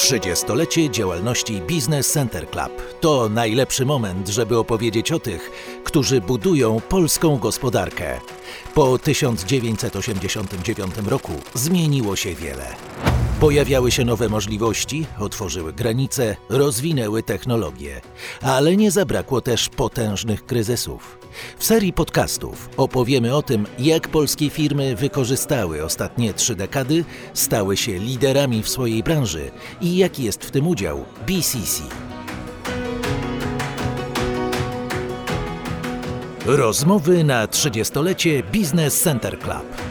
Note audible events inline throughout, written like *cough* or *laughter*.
30-lecie działalności Business Center Club to najlepszy moment, żeby opowiedzieć o tych, którzy budują polską gospodarkę. Po 1989 roku zmieniło się wiele. Pojawiały się nowe możliwości, otworzyły granice, rozwinęły technologie, ale nie zabrakło też potężnych kryzysów. W serii podcastów opowiemy o tym, jak polskie firmy wykorzystały ostatnie trzy dekady, stały się liderami w swojej branży i jaki jest w tym udział BCC. Rozmowy na 30-lecie Business Center Club.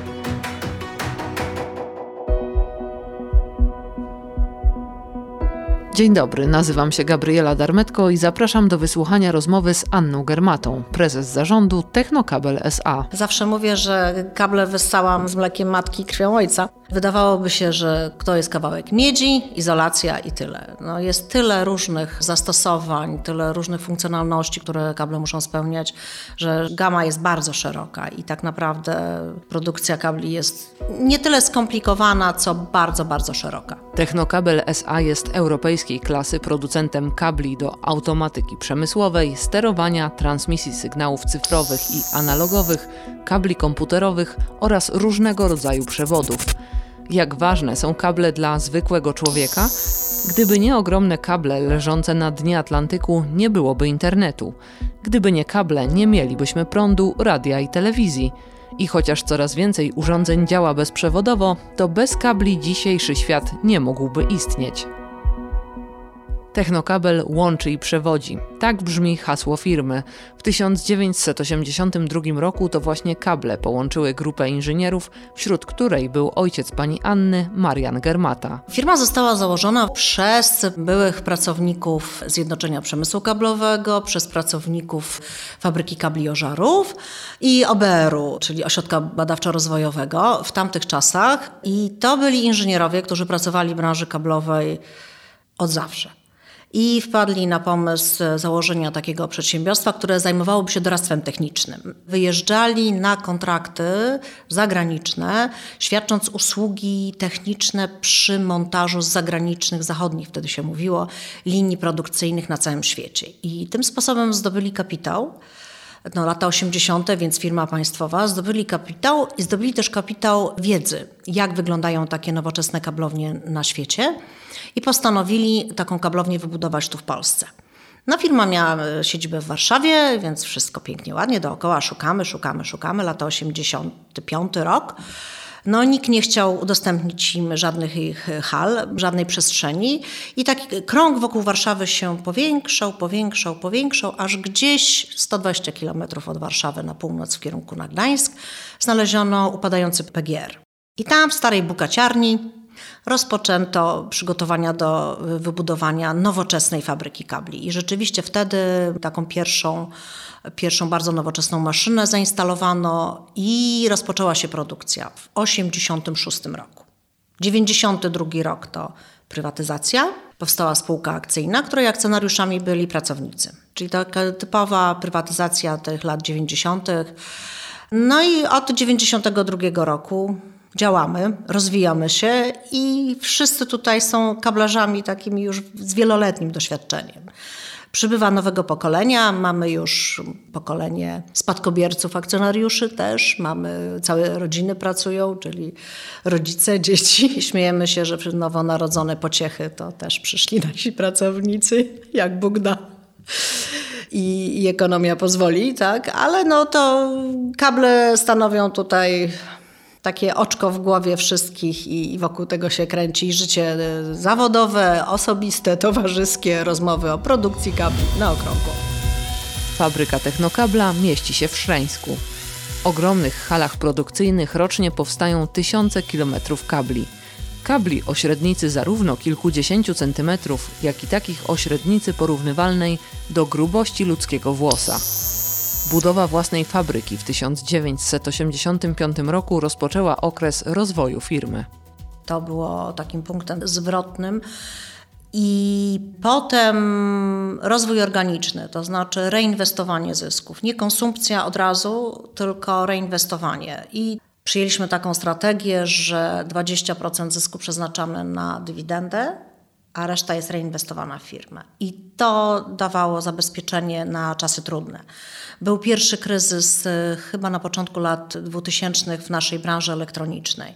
Dzień dobry, nazywam się Gabriela Darmetko i zapraszam do wysłuchania rozmowy z Anną Germatą, prezes zarządu Technokabel SA. Zawsze mówię, że kable wyssałam z mlekiem matki i krwią ojca. Wydawałoby się, że to jest kawałek miedzi, izolacja i tyle. No jest tyle różnych zastosowań, tyle różnych funkcjonalności, które kable muszą spełniać, że gama jest bardzo szeroka i tak naprawdę produkcja kabli jest nie tyle skomplikowana, co bardzo, bardzo szeroka. Technokabel SA jest europejskiej klasy producentem kabli do automatyki przemysłowej, sterowania, transmisji sygnałów cyfrowych i analogowych, kabli komputerowych oraz różnego rodzaju przewodów jak ważne są kable dla zwykłego człowieka? Gdyby nie ogromne kable leżące na dnie Atlantyku, nie byłoby internetu. Gdyby nie kable, nie mielibyśmy prądu, radia i telewizji. I chociaż coraz więcej urządzeń działa bezprzewodowo, to bez kabli dzisiejszy świat nie mógłby istnieć. Technokabel łączy i przewodzi. Tak brzmi hasło firmy. W 1982 roku to właśnie kable połączyły grupę inżynierów, wśród której był ojciec pani Anny, Marian Germata. Firma została założona przez byłych pracowników Zjednoczenia Przemysłu Kablowego, przez pracowników Fabryki Kabli Ożarów i OBR-u, czyli Ośrodka Badawczo-Rozwojowego w tamtych czasach. I to byli inżynierowie, którzy pracowali w branży kablowej od zawsze i wpadli na pomysł założenia takiego przedsiębiorstwa, które zajmowałoby się doradztwem technicznym. Wyjeżdżali na kontrakty zagraniczne, świadcząc usługi techniczne przy montażu z zagranicznych, zachodnich wtedy się mówiło, linii produkcyjnych na całym świecie. I tym sposobem zdobyli kapitał no, lata 80., więc firma państwowa, zdobyli kapitał i zdobyli też kapitał wiedzy, jak wyglądają takie nowoczesne kablownie na świecie i postanowili taką kablownię wybudować tu w Polsce. No, firma miała e, siedzibę w Warszawie, więc wszystko pięknie, ładnie dookoła szukamy, szukamy, szukamy. Lata 85 rok. No, nikt nie chciał udostępnić im żadnych ich hal, żadnej przestrzeni i taki krąg wokół Warszawy się powiększał, powiększał, powiększał, aż gdzieś 120 kilometrów od Warszawy na północ w kierunku na Gdańsk znaleziono upadający PGR. I tam w starej bukaciarni rozpoczęto przygotowania do wybudowania nowoczesnej fabryki kabli. I rzeczywiście wtedy taką pierwszą, pierwszą bardzo nowoczesną maszynę zainstalowano i rozpoczęła się produkcja w 1986 roku. 92 rok to prywatyzacja. Powstała spółka akcyjna, której akcjonariuszami byli pracownicy. Czyli taka typowa prywatyzacja tych lat 90. No i od 92 roku działamy, rozwijamy się i wszyscy tutaj są kablarzami takimi już z wieloletnim doświadczeniem. Przybywa nowego pokolenia, mamy już pokolenie spadkobierców, akcjonariuszy też, mamy całe rodziny pracują, czyli rodzice, *laughs* dzieci. Śmiejemy się, że nowonarodzone pociechy to też przyszli nasi pracownicy, jak Bóg da. I, i ekonomia pozwoli, tak, ale no to kable stanowią tutaj takie oczko w głowie wszystkich i wokół tego się kręci życie e, zawodowe, osobiste, towarzyskie, rozmowy o produkcji kabli na okrągło. Fabryka Technokabla mieści się w Szreńsku. W ogromnych halach produkcyjnych rocznie powstają tysiące kilometrów kabli. Kabli o średnicy zarówno kilkudziesięciu centymetrów, jak i takich o średnicy porównywalnej do grubości ludzkiego włosa. Budowa własnej fabryki w 1985 roku rozpoczęła okres rozwoju firmy. To było takim punktem zwrotnym. I potem rozwój organiczny, to znaczy reinwestowanie zysków. Nie konsumpcja od razu, tylko reinwestowanie. I przyjęliśmy taką strategię, że 20% zysku przeznaczamy na dywidendę, a reszta jest reinwestowana w firmę. I to dawało zabezpieczenie na czasy trudne. Był pierwszy kryzys y, chyba na początku lat 2000 w naszej branży elektronicznej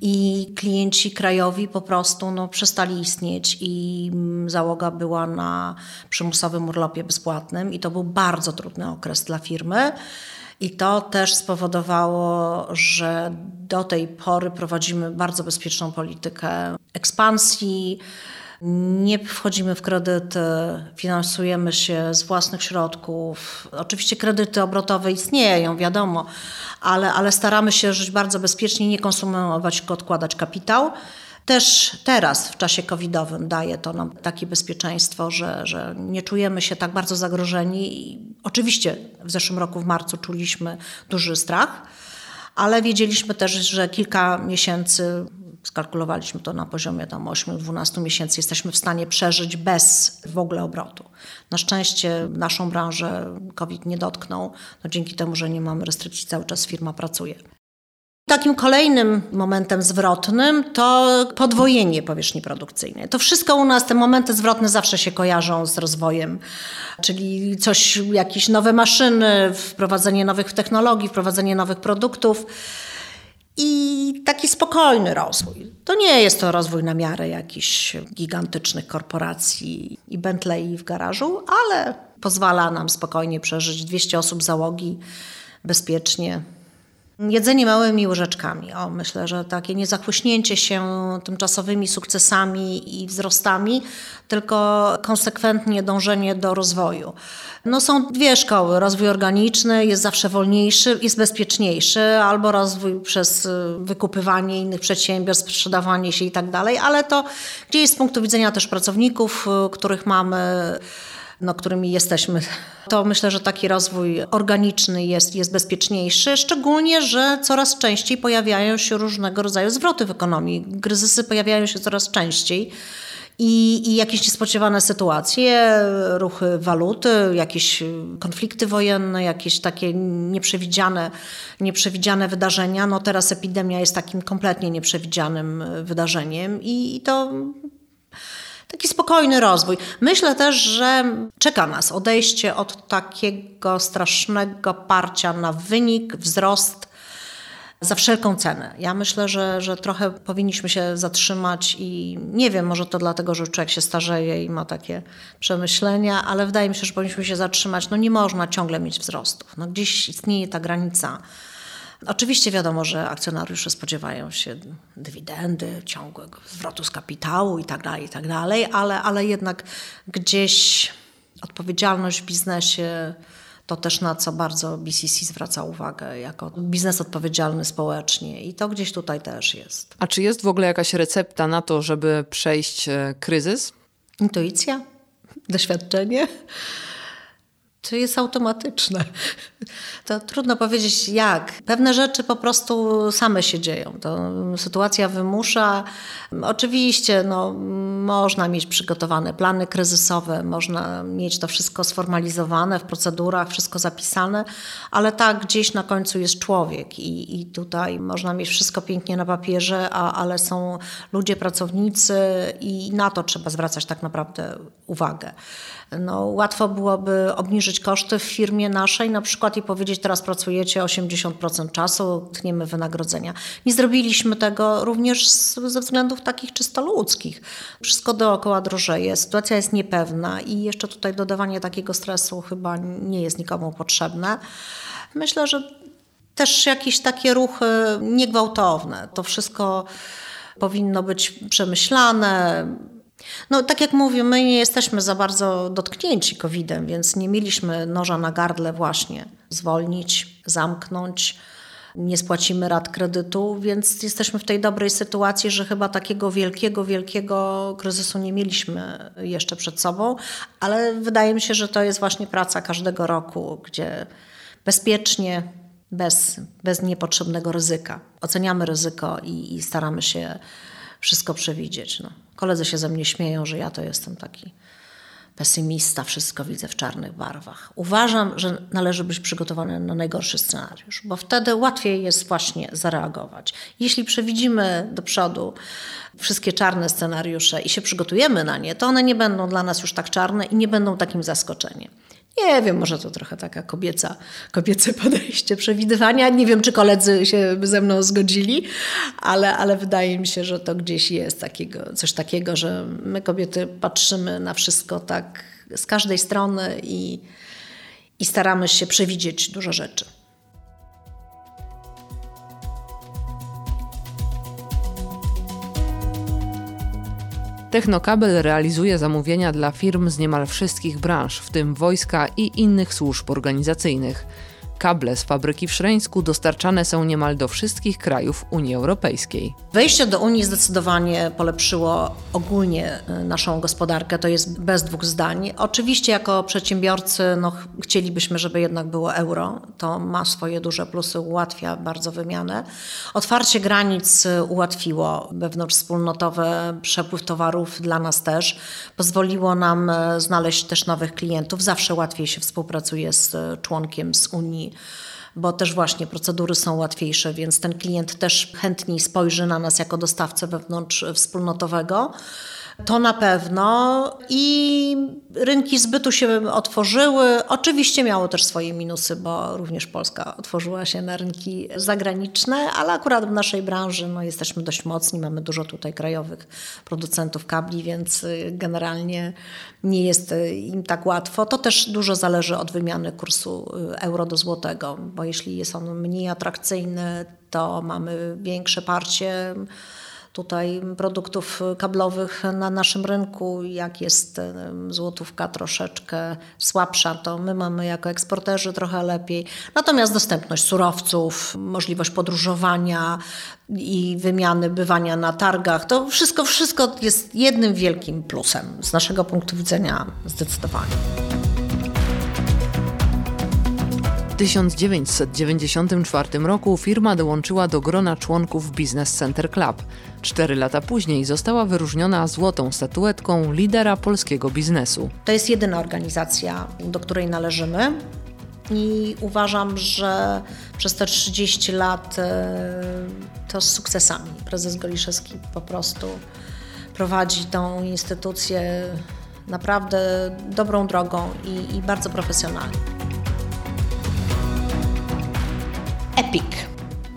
i klienci krajowi po prostu no, przestali istnieć i mm, załoga była na przymusowym urlopie bezpłatnym i to był bardzo trudny okres dla firmy. I to też spowodowało, że do tej pory prowadzimy bardzo bezpieczną politykę ekspansji. Nie wchodzimy w kredyty, finansujemy się z własnych środków. Oczywiście kredyty obrotowe istnieją, wiadomo, ale, ale staramy się żyć bardzo bezpiecznie, nie konsumować, odkładać kapitał. Też teraz, w czasie covidowym, daje to nam takie bezpieczeństwo, że, że nie czujemy się tak bardzo zagrożeni. Oczywiście w zeszłym roku, w marcu, czuliśmy duży strach, ale wiedzieliśmy też, że kilka miesięcy, skalkulowaliśmy to na poziomie tam 8-12 miesięcy, jesteśmy w stanie przeżyć bez w ogóle obrotu. Na szczęście naszą branżę COVID nie dotknął, no dzięki temu, że nie mamy restrykcji, cały czas firma pracuje. Takim kolejnym momentem zwrotnym to podwojenie powierzchni produkcyjnej. To wszystko u nas, te momenty zwrotne zawsze się kojarzą z rozwojem, czyli coś, jakieś nowe maszyny, wprowadzenie nowych technologii, wprowadzenie nowych produktów i taki spokojny rozwój. To nie jest to rozwój na miarę jakichś gigantycznych korporacji i Bentley w garażu, ale pozwala nam spokojnie przeżyć 200 osób załogi bezpiecznie, Jedzenie małymi łyżeczkami. O, myślę, że takie niezachłyśnięcie się tymczasowymi sukcesami i wzrostami, tylko konsekwentnie dążenie do rozwoju. No są dwie szkoły. Rozwój organiczny jest zawsze wolniejszy, jest bezpieczniejszy, albo rozwój przez wykupywanie innych przedsiębiorstw, sprzedawanie się i tak dalej, ale to gdzieś z punktu widzenia też pracowników, których mamy no, którymi jesteśmy, to myślę, że taki rozwój organiczny jest, jest bezpieczniejszy, szczególnie, że coraz częściej pojawiają się różnego rodzaju zwroty w ekonomii. Kryzysy pojawiają się coraz częściej. I, I, jakieś niespodziewane sytuacje, ruchy waluty, jakieś konflikty wojenne, jakieś takie nieprzewidziane, nieprzewidziane wydarzenia. No teraz epidemia jest takim kompletnie nieprzewidzianym wydarzeniem i, i to taki spokojny rozwój. Myślę też, że czeka nas odejście od takiego strasznego parcia na wynik, wzrost za wszelką cenę. Ja myślę, że, że trochę powinniśmy się zatrzymać i nie wiem, może to dlatego, że człowiek się starzeje i ma takie przemyślenia, ale wydaje mi się, że powinniśmy się zatrzymać. No nie można ciągle mieć wzrostów. No gdzieś istnieje ta granica Oczywiście wiadomo, że akcjonariusze spodziewają się dywidendy, ciągłego zwrotu z kapitału itd., tak itd., tak ale, ale jednak gdzieś odpowiedzialność w biznesie to też na co bardzo BCC zwraca uwagę, jako biznes odpowiedzialny społecznie i to gdzieś tutaj też jest. A czy jest w ogóle jakaś recepta na to, żeby przejść e, kryzys? Intuicja, doświadczenie to jest automatyczne. To trudno powiedzieć jak. Pewne rzeczy po prostu same się dzieją. To sytuacja wymusza. Oczywiście no, można mieć przygotowane plany kryzysowe, można mieć to wszystko sformalizowane w procedurach, wszystko zapisane, ale tak gdzieś na końcu jest człowiek i, i tutaj można mieć wszystko pięknie na papierze, a, ale są ludzie, pracownicy i na to trzeba zwracać tak naprawdę uwagę. No, łatwo byłoby obniżyć koszty w firmie naszej na przykład i powiedzieć, teraz pracujecie 80% czasu, tniemy wynagrodzenia. Nie zrobiliśmy tego również ze względów takich czysto ludzkich. Wszystko dookoła drożeje, sytuacja jest niepewna i jeszcze tutaj dodawanie takiego stresu chyba nie jest nikomu potrzebne. Myślę, że też jakieś takie ruchy niegwałtowne. To wszystko powinno być przemyślane, no, tak jak mówię, my nie jesteśmy za bardzo dotknięci COVID-em, więc nie mieliśmy noża na gardle właśnie zwolnić, zamknąć. Nie spłacimy rat kredytu, więc jesteśmy w tej dobrej sytuacji, że chyba takiego wielkiego, wielkiego kryzysu nie mieliśmy jeszcze przed sobą, ale wydaje mi się, że to jest właśnie praca każdego roku, gdzie bezpiecznie, bez, bez niepotrzebnego ryzyka. Oceniamy ryzyko i, i staramy się wszystko przewidzieć. No. Koledzy się ze mnie śmieją, że ja to jestem taki pesymista, wszystko widzę w czarnych barwach. Uważam, że należy być przygotowany na najgorszy scenariusz, bo wtedy łatwiej jest właśnie zareagować. Jeśli przewidzimy do przodu wszystkie czarne scenariusze i się przygotujemy na nie, to one nie będą dla nas już tak czarne i nie będą takim zaskoczeniem. Nie wiem, może to trochę taka kobieca, kobiece *laughs* podejście przewidywania. Nie wiem, czy koledzy się ze mną zgodzili, ale, ale wydaje mi się, że to gdzieś jest takiego, coś takiego, że my kobiety patrzymy na wszystko tak z każdej strony i, i staramy się przewidzieć dużo rzeczy. Technokabel realizuje zamówienia dla firm z niemal wszystkich branż, w tym wojska i innych służb organizacyjnych. Kable z fabryki w Szreńsku dostarczane są niemal do wszystkich krajów Unii Europejskiej. Wejście do Unii zdecydowanie polepszyło ogólnie y, naszą gospodarkę, to jest bez dwóch zdań. Oczywiście jako przedsiębiorcy no, chcielibyśmy, żeby jednak było euro. To ma swoje duże plusy, ułatwia bardzo wymianę. Otwarcie granic y, ułatwiło wewnątrzwspólnotowy przepływ towarów dla nas też. Pozwoliło nam y, znaleźć też nowych klientów. Zawsze łatwiej się współpracuje z członkiem z Unii bo też właśnie procedury są łatwiejsze, więc ten klient też chętniej spojrzy na nas jako dostawcę wewnątrz wspólnotowego. To na pewno i rynki zbytu się otworzyły. Oczywiście miało też swoje minusy, bo również Polska otworzyła się na rynki zagraniczne, ale akurat w naszej branży no, jesteśmy dość mocni, mamy dużo tutaj krajowych producentów kabli, więc y, generalnie nie jest y, im tak łatwo. To też dużo zależy od wymiany kursu y, euro do złotego, bo jeśli jest on mniej atrakcyjny, to mamy większe parcie tutaj produktów kablowych na naszym rynku. Jak jest złotówka troszeczkę słabsza, to my mamy jako eksporterzy trochę lepiej. Natomiast dostępność surowców, możliwość podróżowania i wymiany, bywania na targach, to wszystko, wszystko jest jednym wielkim plusem z naszego punktu widzenia zdecydowanie. W 1994 roku firma dołączyła do grona członków Business Center Club. Cztery lata później została wyróżniona złotą statuetką lidera polskiego biznesu. To jest jedyna organizacja, do której należymy. I uważam, że przez te 30 lat e, to z sukcesami. Prezes Goliszewski po prostu prowadzi tą instytucję naprawdę dobrą drogą i, i bardzo profesjonalnie. EPIC,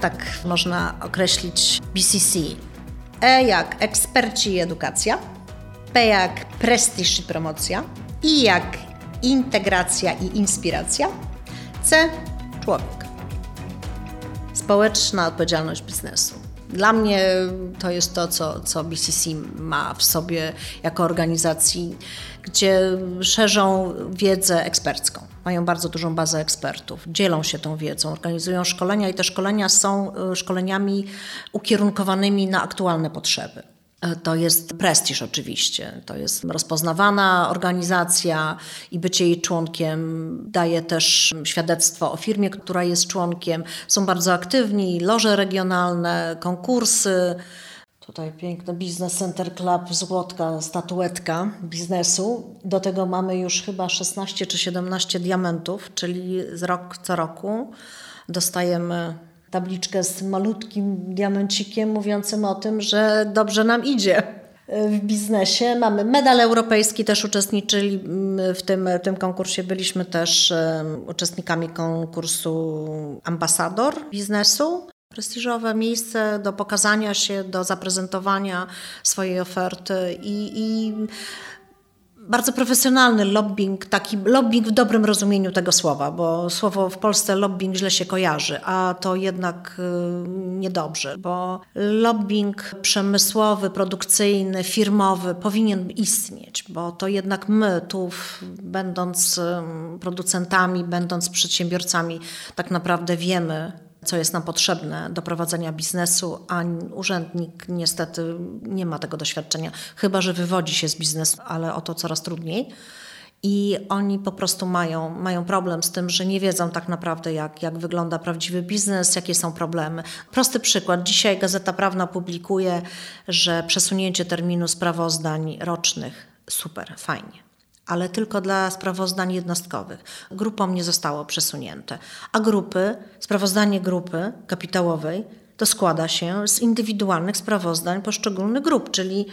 tak można określić BCC. E jak eksperci i edukacja, P jak prestiż i promocja, I jak integracja i inspiracja, C człowiek. Społeczna odpowiedzialność biznesu. Dla mnie to jest to, co, co BCC ma w sobie jako organizacji, gdzie szerzą wiedzę ekspercką. Mają bardzo dużą bazę ekspertów, dzielą się tą wiedzą, organizują szkolenia i te szkolenia są y, szkoleniami ukierunkowanymi na aktualne potrzeby. E, to jest prestiż oczywiście, to jest rozpoznawana organizacja i bycie jej członkiem daje też świadectwo o firmie, która jest członkiem. Są bardzo aktywni, loże regionalne, konkursy. Tutaj piękny Business Center Club, złotka, statuetka biznesu. Do tego mamy już chyba 16 czy 17 diamentów, czyli z rok co roku dostajemy tabliczkę z malutkim diamencikiem mówiącym o tym, że dobrze nam idzie w biznesie. Mamy medal europejski, też uczestniczyli w tym, w tym konkursie. Byliśmy też uczestnikami konkursu ambasador biznesu. Prestiżowe miejsce do pokazania się, do zaprezentowania swojej oferty i, i bardzo profesjonalny lobbying, taki lobbying w dobrym rozumieniu tego słowa, bo słowo w Polsce lobbying źle się kojarzy, a to jednak y, niedobrze, bo lobbying przemysłowy, produkcyjny, firmowy powinien istnieć, bo to jednak my tu, będąc producentami, będąc przedsiębiorcami, tak naprawdę wiemy, co jest nam potrzebne do prowadzenia biznesu, a urzędnik niestety nie ma tego doświadczenia, chyba że wywodzi się z biznesu, ale o to coraz trudniej. I oni po prostu mają, mają problem z tym, że nie wiedzą tak naprawdę, jak, jak wygląda prawdziwy biznes, jakie są problemy. Prosty przykład. Dzisiaj Gazeta Prawna publikuje, że przesunięcie terminu sprawozdań rocznych super, fajnie ale tylko dla sprawozdań jednostkowych. Grupom nie zostało przesunięte. A grupy, sprawozdanie grupy kapitałowej to składa się z indywidualnych sprawozdań poszczególnych grup, czyli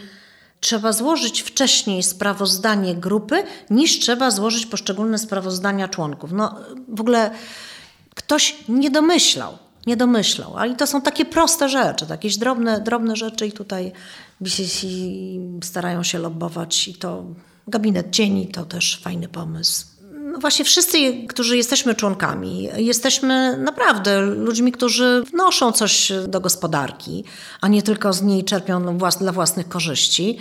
trzeba złożyć wcześniej sprawozdanie grupy, niż trzeba złożyć poszczególne sprawozdania członków. No w ogóle ktoś nie domyślał, nie domyślał. Ale to są takie proste rzeczy, jakieś drobne, drobne rzeczy i tutaj bizesi starają się lobbować i to gabinet cieni to też fajny pomysł. Właśnie wszyscy, którzy jesteśmy członkami, jesteśmy naprawdę ludźmi, którzy wnoszą coś do gospodarki, a nie tylko z niej czerpią dla własnych korzyści.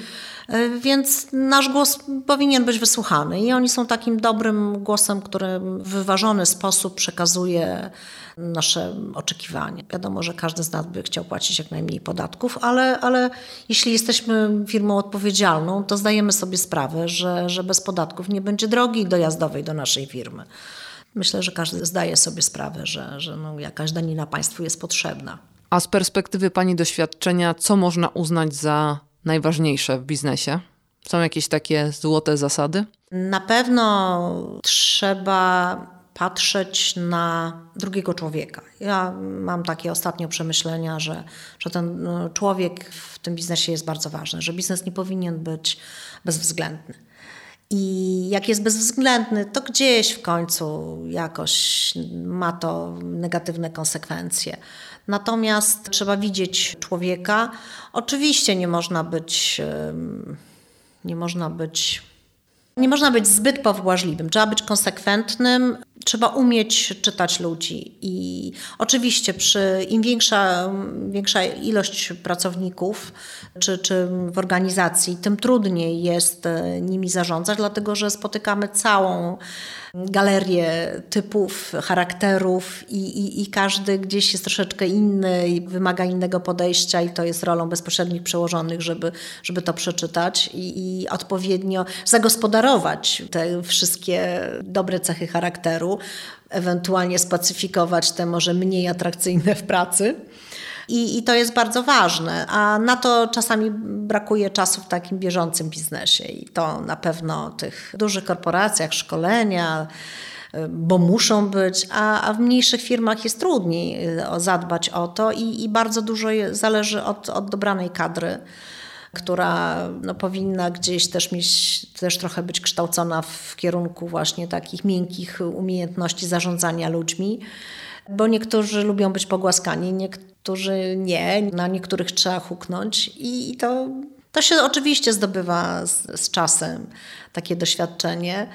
E, więc nasz głos powinien być wysłuchany i oni są takim dobrym głosem, który w wyważony sposób przekazuje nasze oczekiwania. Wiadomo, że każdy z nas by chciał płacić jak najmniej podatków, ale, ale jeśli jesteśmy firmą odpowiedzialną, to zdajemy sobie sprawę, że, że bez podatków nie będzie drogi dojazdowej do naszej firmy. Myślę, że każdy zdaje sobie sprawę, że, że no, jakaś danina państwu jest potrzebna. A z perspektywy Pani doświadczenia, co można uznać za najważniejsze w biznesie? Są jakieś takie złote zasady? Na pewno trzeba patrzeć na drugiego człowieka. Ja mam takie ostatnio przemyślenia, że, że ten no, człowiek w tym biznesie jest bardzo ważny, że biznes nie powinien być bezwzględny. I jak jest bezwzględny, to gdzieś w końcu jakoś ma to negatywne konsekwencje. Natomiast trzeba widzieć człowieka. Oczywiście nie można być, nie można być, nie można być zbyt powłażliwym. Trzeba być konsekwentnym, trzeba umieć czytać ludzi. I oczywiście przy im większa, większa ilość pracowników czy, czy w organizacji, tym trudniej jest e, nimi zarządzać, dlatego że spotykamy całą galerię typów, charakterów i, i, i każdy gdzieś jest troszeczkę inny i wymaga innego podejścia i to jest rolą bezpośrednich przełożonych, żeby, żeby to przeczytać i, i odpowiednio zagospodarować te wszystkie dobre cechy charakteru, ewentualnie spacyfikować te może mniej atrakcyjne w pracy. I, I, to jest bardzo ważne, a na to czasami brakuje czasu w takim bieżącym biznesie. I to na pewno tych dużych korporacjach, szkolenia, bo muszą być, a, a w mniejszych firmach jest trudniej y, zadbać o to i, i bardzo dużo zależy od, od dobranej kadry która no, powinna gdzieś też mieć, też trochę być kształcona w kierunku właśnie takich miękkich umiejętności zarządzania ludźmi, bo niektórzy lubią być pogłaskani, niektórzy nie, na niektórych trzeba huknąć i to, to się oczywiście zdobywa z, z czasem, takie doświadczenie.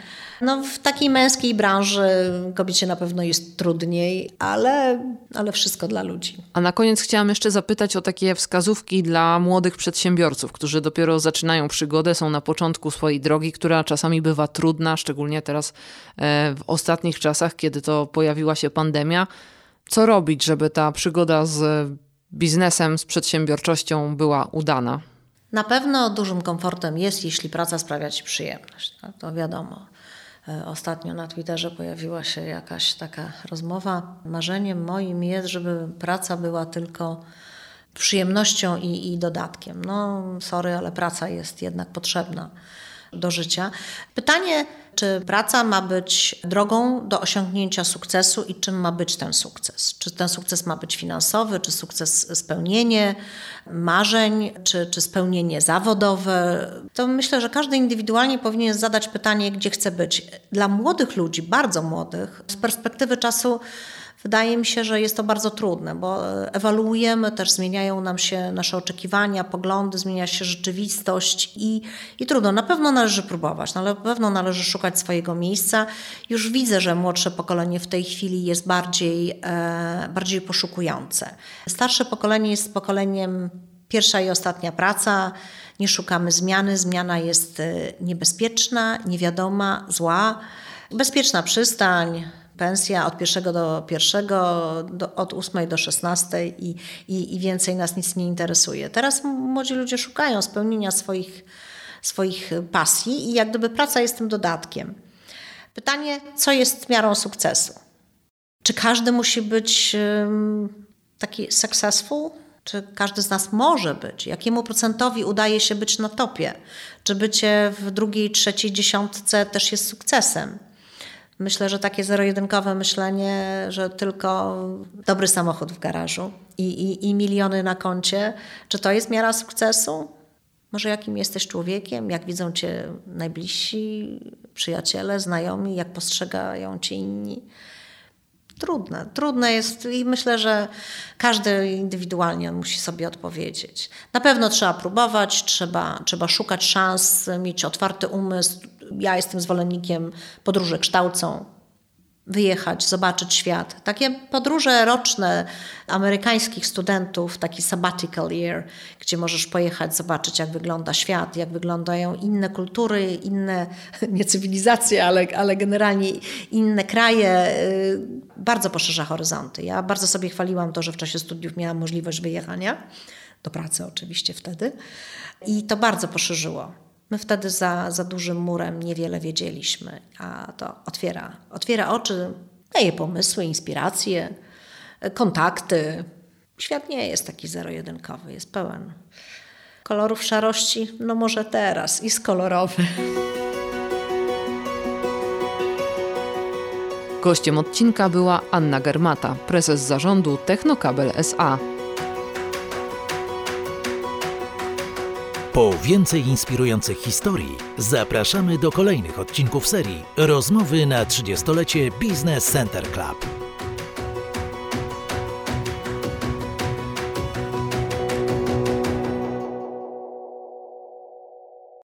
No, w takiej męskiej branży kobiecie na pewno jest trudniej, ale, ale wszystko dla ludzi. A na koniec chciałam jeszcze zapytać o takie wskazówki dla młodych przedsiębiorców, którzy dopiero zaczynają przygodę, są na początku swojej drogi, która czasami bywa trudna, szczególnie teraz e, w ostatnich czasach, kiedy to pojawiła się pandemia. Co robić, żeby ta przygoda z biznesem, z przedsiębiorczością była udana? Na pewno dużym komfortem jest, jeśli praca sprawia Ci przyjemność. No, to wiadomo. E, ostatnio na Twitterze pojawiła się jakaś taka rozmowa. Marzeniem moim jest, żeby praca była tylko przyjemnością i, i dodatkiem. No, sorry, ale praca jest jednak potrzebna do życia. Pytanie, czy praca ma być drogą do osiągnięcia sukcesu i czym ma być ten sukces? Czy ten sukces ma być finansowy, czy sukces spełnienie marzeń, czy, czy spełnienie zawodowe? To myślę, że każdy indywidualnie powinien zadać pytanie, gdzie chce być. Dla młodych ludzi, bardzo młodych, z perspektywy czasu Wydaje mi się, że jest to bardzo trudne, bo ewaluujemy, też zmieniają nam się nasze oczekiwania, poglądy, zmienia się rzeczywistość i, i trudno. Na pewno należy próbować, na pewno należy szukać swojego miejsca. Już widzę, że młodsze pokolenie w tej chwili jest bardziej, e, bardziej poszukujące. Starsze pokolenie jest pokoleniem pierwsza i ostatnia praca. Nie szukamy zmiany. Zmiana jest e, niebezpieczna, niewiadoma, zła. Bezpieczna przystań, pensja od pierwszego do pierwszego, do, od ósmej do szesnastej i, i, i więcej nas nic nie interesuje. Teraz młodzi ludzie szukają spełnienia swoich, swoich pasji i jak gdyby praca jest tym dodatkiem. Pytanie, co jest miarą sukcesu? Czy każdy musi być taki successful? Czy każdy z nas może być? Jakiemu procentowi udaje się być na topie? Czy bycie w drugiej, trzeciej dziesiątce też jest sukcesem? Myślę, że takie zero-jedynkowe myślenie, że tylko dobry samochód w garażu i, i, i miliony na koncie, czy to jest miara sukcesu? Może jakim jesteś człowiekiem, jak widzą cię najbliżsi, przyjaciele, znajomi, jak postrzegają cię inni? Trudne, trudne jest i myślę, że każdy indywidualnie musi sobie odpowiedzieć. Na pewno trzeba próbować, trzeba, trzeba szukać szans, mieć otwarty umysł. Ja jestem zwolennikiem podróży kształcą, wyjechać, zobaczyć świat. Takie podróże roczne amerykańskich studentów, taki sabbatical year, gdzie możesz pojechać, zobaczyć, jak wygląda świat, jak wyglądają inne kultury, inne, *laughs* nie cywilizacje, ale, ale generalnie inne kraje, y, bardzo poszerza horyzonty. Ja bardzo sobie chwaliłam to, że w czasie studiów miałam możliwość wyjechania, do pracy oczywiście wtedy, i to bardzo poszerzyło. My wtedy za, za dużym murem niewiele wiedzieliśmy, a to otwiera, otwiera oczy, daje pomysły, inspiracje, kontakty. Świat nie jest taki zero-jedynkowy, jest pełen kolorów szarości, no może teraz, jest kolorowy. Gościem odcinka była Anna Germata, prezes zarządu Technokabel SA. Po więcej inspirujących historii zapraszamy do kolejnych odcinków serii Rozmowy na 30-lecie Business Center Club.